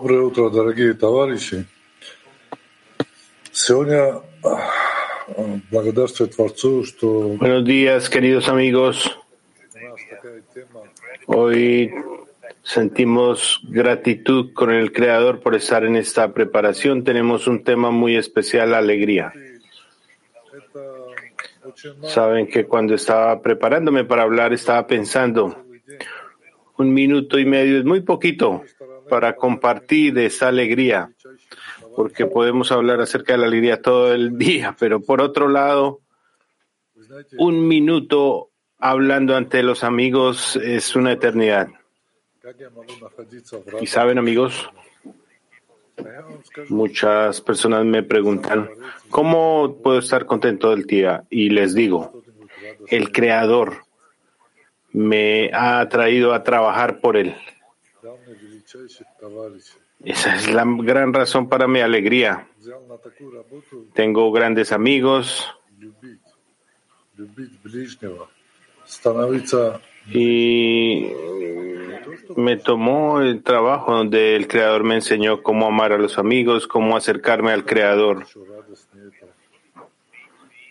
Доброе утро, дорогие товарищи. Сегодня благодарствую Творцу, что Buenos días, queridos amigos. у нас такая тема Hoy sentimos gratitud con el Creador por estar en esta preparación. Tenemos un tema muy especial, alegría. это очень надо Saben que cuando estaba preparándome para hablar estaba pensando, un minuto y medio es muy poquito para compartir esa alegría, porque podemos hablar acerca de la alegría todo el día, pero por otro lado, un minuto hablando ante los amigos es una eternidad. Y saben amigos, muchas personas me preguntan, ¿cómo puedo estar contento todo el día? Y les digo, el Creador me ha traído a trabajar por Él. Esa es la gran razón para mi alegría. Tengo grandes amigos. Y me tomó el trabajo donde el Creador me enseñó cómo amar a los amigos, cómo acercarme al Creador.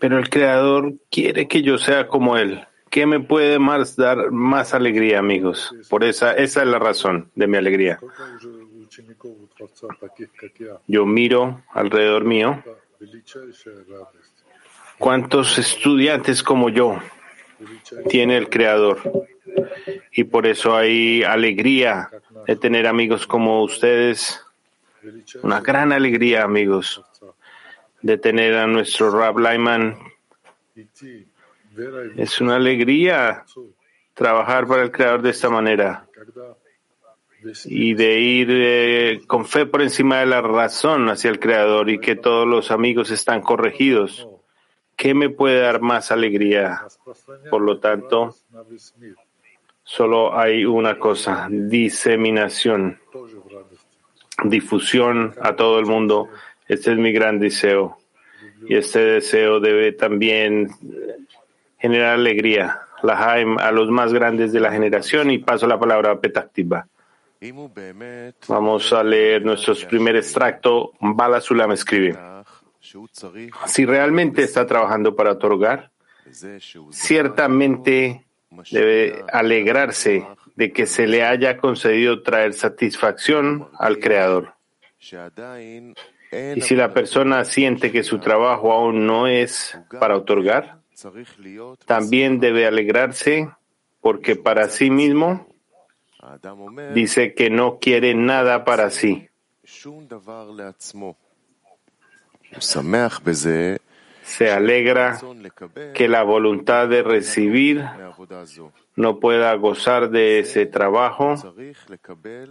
Pero el Creador quiere que yo sea como Él. ¿Qué me puede más dar más alegría, amigos? Por esa, esa es la razón de mi alegría. Yo miro alrededor mío cuántos estudiantes como yo tiene el Creador. Y por eso hay alegría de tener amigos como ustedes. Una gran alegría, amigos, de tener a nuestro Rab Lyman es una alegría trabajar para el Creador de esta manera y de ir eh, con fe por encima de la razón hacia el Creador y que todos los amigos están corregidos. ¿Qué me puede dar más alegría? Por lo tanto, solo hay una cosa, diseminación, difusión a todo el mundo. Este es mi gran deseo. Y este deseo debe también generar alegría. Lahaim a los más grandes de la generación y paso la palabra a Petactiva. Vamos a leer nuestro primer extracto. Bala Sulam escribe. Si realmente está trabajando para otorgar, ciertamente debe alegrarse de que se le haya concedido traer satisfacción al Creador. Y si la persona siente que su trabajo aún no es para otorgar, también debe alegrarse porque para sí mismo dice que no quiere nada para sí. Se alegra que la voluntad de recibir no pueda gozar de ese trabajo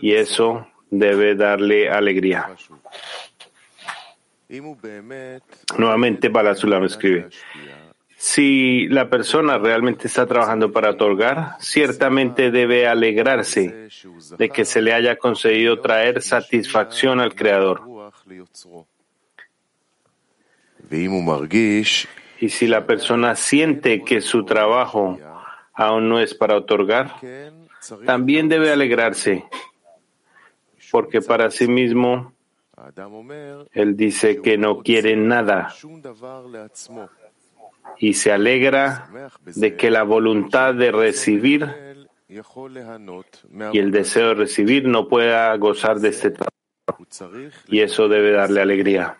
y eso debe darle alegría. Nuevamente Balasulam escribe, Si la persona realmente está trabajando para otorgar, ciertamente debe alegrarse de que se le haya concedido traer satisfacción al Creador. Y si la persona siente que su trabajo aún no es para otorgar, también debe alegrarse, porque para sí mismo él dice que no quiere nada y se alegra de que la voluntad de recibir y el deseo de recibir no pueda gozar de este trabajo. Y eso debe darle alegría.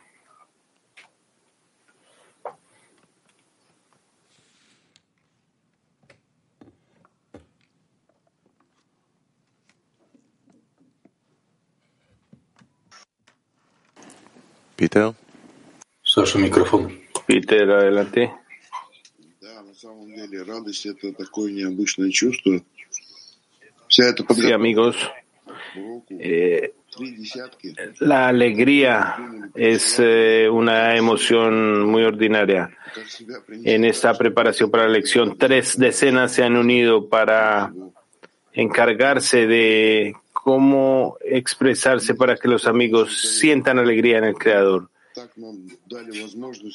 Peter. Su micrófono. Peter, adelante. Sí, amigos. Э, la alegría es eh, una emoción muy ordinaria. En esta preparación para la lección, tres decenas se han unido para encargarse de cómo expresarse para que los amigos sientan alegría en el Creador.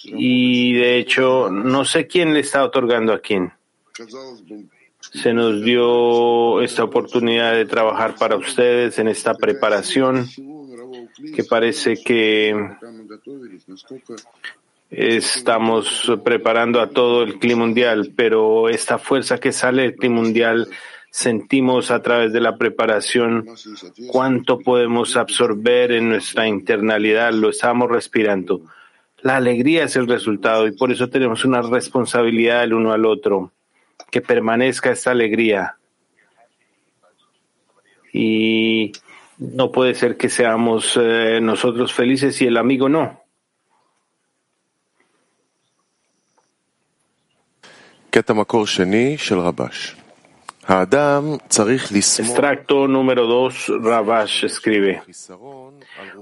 Y de hecho, no sé quién le está otorgando a quién. Se nos dio esta oportunidad de trabajar para ustedes en esta preparación que parece que estamos preparando a todo el clima mundial, pero esta fuerza que sale del clima mundial sentimos a través de la preparación, cuánto podemos absorber en nuestra internalidad, lo estamos respirando. La alegría es el resultado y por eso tenemos una responsabilidad el uno al otro, que permanezca esta alegría. Y no puede ser que seamos eh, nosotros felices y el amigo no. Extracto número 2, Rabash escribe,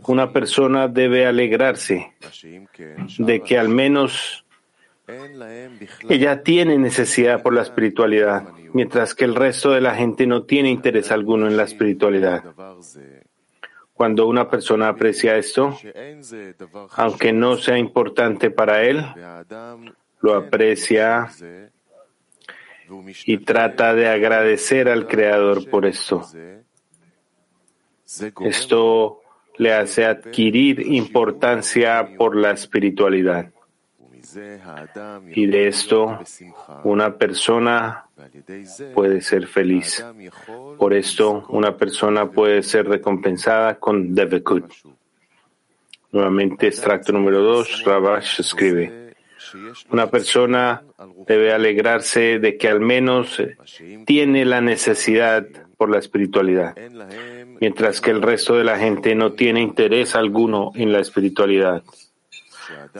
una persona debe alegrarse de que al menos ella tiene necesidad por la espiritualidad, mientras que el resto de la gente no tiene interés alguno en la espiritualidad. Cuando una persona aprecia esto, aunque no sea importante para él, lo aprecia y trata de agradecer al Creador por esto. Esto le hace adquirir importancia por la espiritualidad. Y de esto una persona puede ser feliz. Por esto una persona puede ser recompensada con Devekut. Nuevamente extracto número 2, Rabash escribe una persona debe alegrarse de que al menos eh, tiene la necesidad por la espiritualidad, mientras que el resto de la gente no tiene interés alguno en la espiritualidad.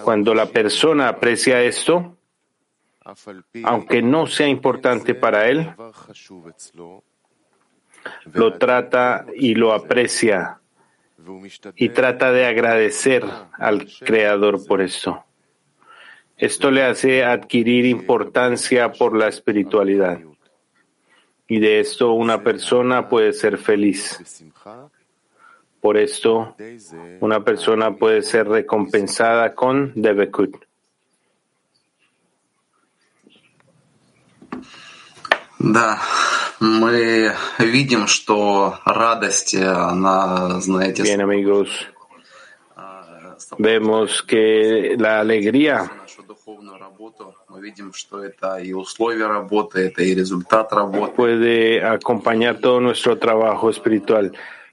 Cuando la persona aprecia esto, aunque no sea importante para él, lo trata y lo aprecia y trata de agradecer al Creador por esto. Esto le hace adquirir importancia por la espiritualidad. Y de esto una persona puede ser feliz. Por esto una persona puede ser recompensada con Devekut. Да, мы видим, что радость, она, знаете, Bien amigos, vemos que la alegría Puede acompañar todo nuestro trabajo espiritual.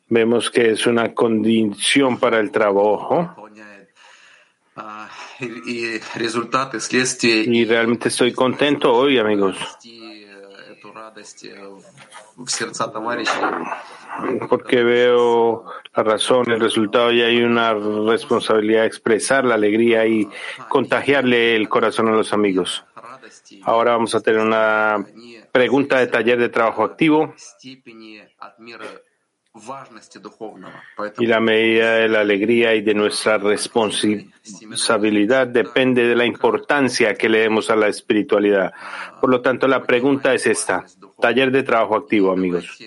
Vemos que es una condición para el trabajo. Y realmente estoy contento hoy, amigos. Porque veo la razón, el resultado y hay una responsabilidad de expresar la alegría y contagiarle el corazón a los amigos. Ahora vamos a tener una pregunta de taller de trabajo activo. Y la medida de la alegría y de nuestra responsabilidad depende de la importancia que le demos a la espiritualidad. Por lo tanto, la pregunta es esta. Taller de trabajo activo, amigos.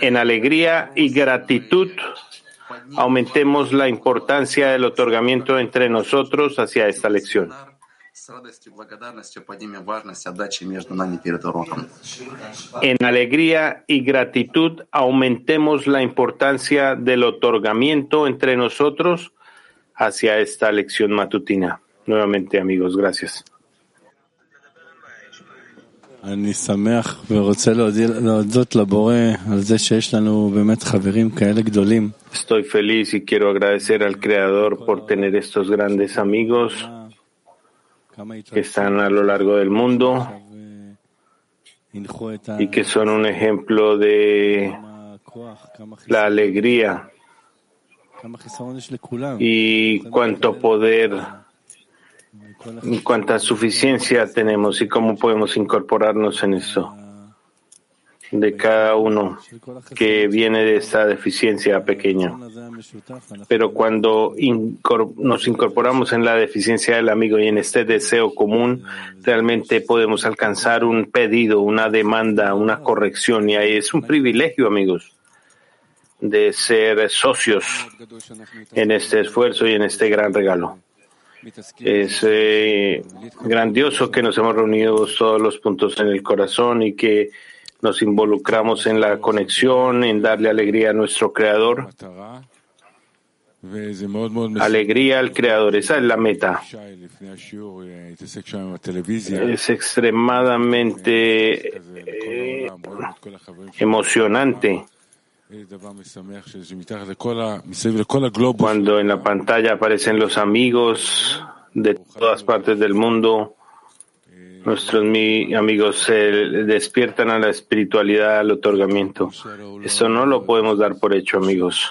En alegría y gratitud, aumentemos la importancia del otorgamiento entre nosotros hacia esta lección. En alegría y gratitud aumentemos la importancia del otorgamiento entre nosotros hacia esta lección matutina. Nuevamente, amigos, gracias. אני שמח ורוצה להודות לבורא על זה שיש לנו באמת חברים כאלה גדולים. Estoy feliz y quiero agradecer al Creador por tener estos grandes amigos que están a lo largo del mundo y que son un ejemplo de la alegría y cuánto poder, cuánta suficiencia tenemos y cómo podemos incorporarnos en eso de cada uno que viene de esta deficiencia pequeña. Pero cuando nos incorporamos en la deficiencia del amigo y en este deseo común, realmente podemos alcanzar un pedido, una demanda, una corrección. Y ahí es un privilegio, amigos, de ser socios en este esfuerzo y en este gran regalo. Es eh, grandioso que nos hemos reunido todos los puntos en el corazón y que nos involucramos en la conexión, en darle alegría a nuestro Creador. Alegría al Creador, esa es la meta. Es extremadamente eh, emocionante. Cuando en la pantalla aparecen los amigos de todas partes del mundo, Nuestros amigos se despiertan a la espiritualidad, al otorgamiento. Eso no lo podemos dar por hecho, amigos.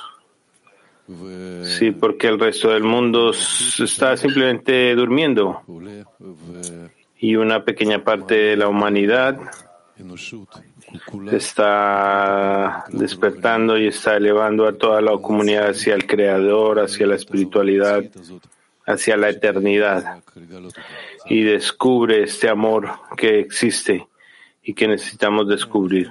Sí, porque el resto del mundo está simplemente durmiendo. Y una pequeña parte de la humanidad está despertando y está elevando a toda la comunidad hacia el Creador, hacia la espiritualidad hacia la eternidad y descubre este amor que existe y que necesitamos descubrir.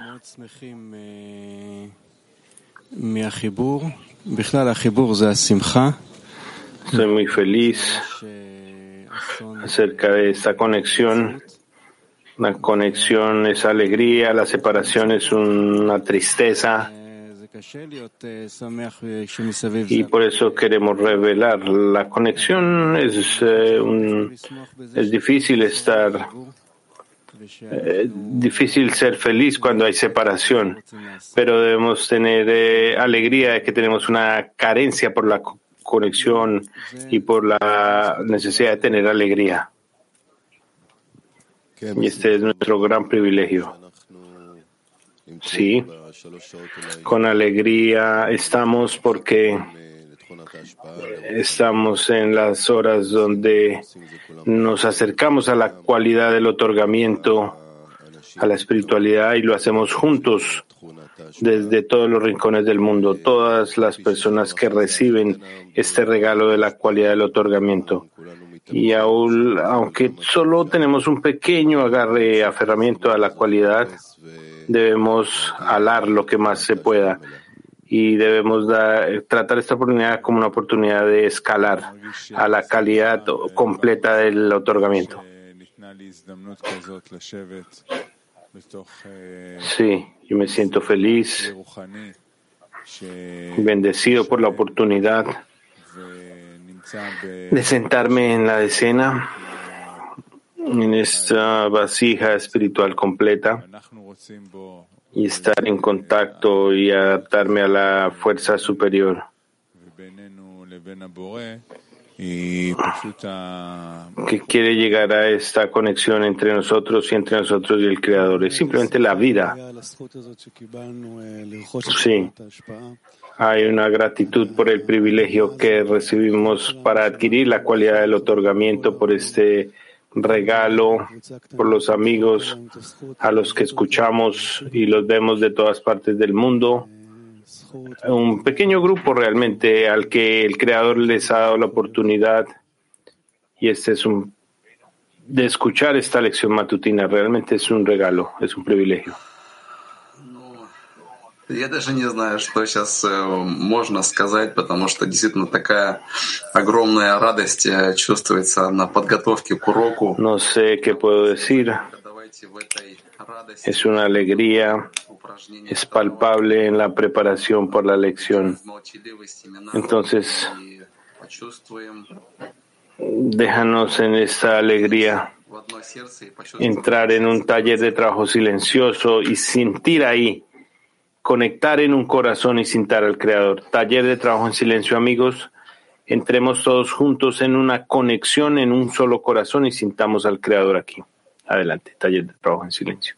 Estoy muy feliz acerca de esta conexión. La conexión es alegría, la separación es una tristeza. Y por eso queremos revelar la conexión. Es, eh, es difícil estar, eh, difícil ser feliz cuando hay separación, pero debemos tener eh, alegría de que tenemos una carencia por la conexión y por la necesidad de tener alegría. Y este es nuestro gran privilegio. Sí, con alegría estamos porque estamos en las horas donde nos acercamos a la cualidad del otorgamiento, a la espiritualidad y lo hacemos juntos desde todos los rincones del mundo, todas las personas que reciben este regalo de la cualidad del otorgamiento. Y aún, aunque solo tenemos un pequeño agarre, aferramiento a la cualidad, debemos alar lo que más se pueda y debemos dar, tratar esta oportunidad como una oportunidad de escalar a la calidad completa del otorgamiento. Sí, yo me siento feliz, bendecido por la oportunidad de sentarme en la decena en esta vasija espiritual completa y estar en contacto y adaptarme a la fuerza superior. Que quiere llegar a esta conexión entre nosotros y entre nosotros y el Creador. Es simplemente la vida. Sí. Hay una gratitud por el privilegio que recibimos para adquirir la cualidad del otorgamiento por este regalo, por los amigos a los que escuchamos y los vemos de todas partes del mundo. un pequeño grupo realmente al que el Creador les ha dado la oportunidad y este es un de escuchar esta lección matutina. Realmente es un regalo, es un privilegio. Я даже не знаю, что сейчас можно сказать, потому что действительно такая огромная радость чувствуется на подготовке к уроку. No sé qué puedo decir. Es una alegría, es palpable en la preparación por la lección. Entonces, déjanos en esta alegría entrar en un taller de trabajo silencioso y sentir ahí conectar en un corazón y sintar al Creador. Taller de trabajo en silencio, amigos. Entremos todos juntos en una conexión en un solo corazón y sintamos al Creador aquí. Adelante, taller de trabajo en silencio.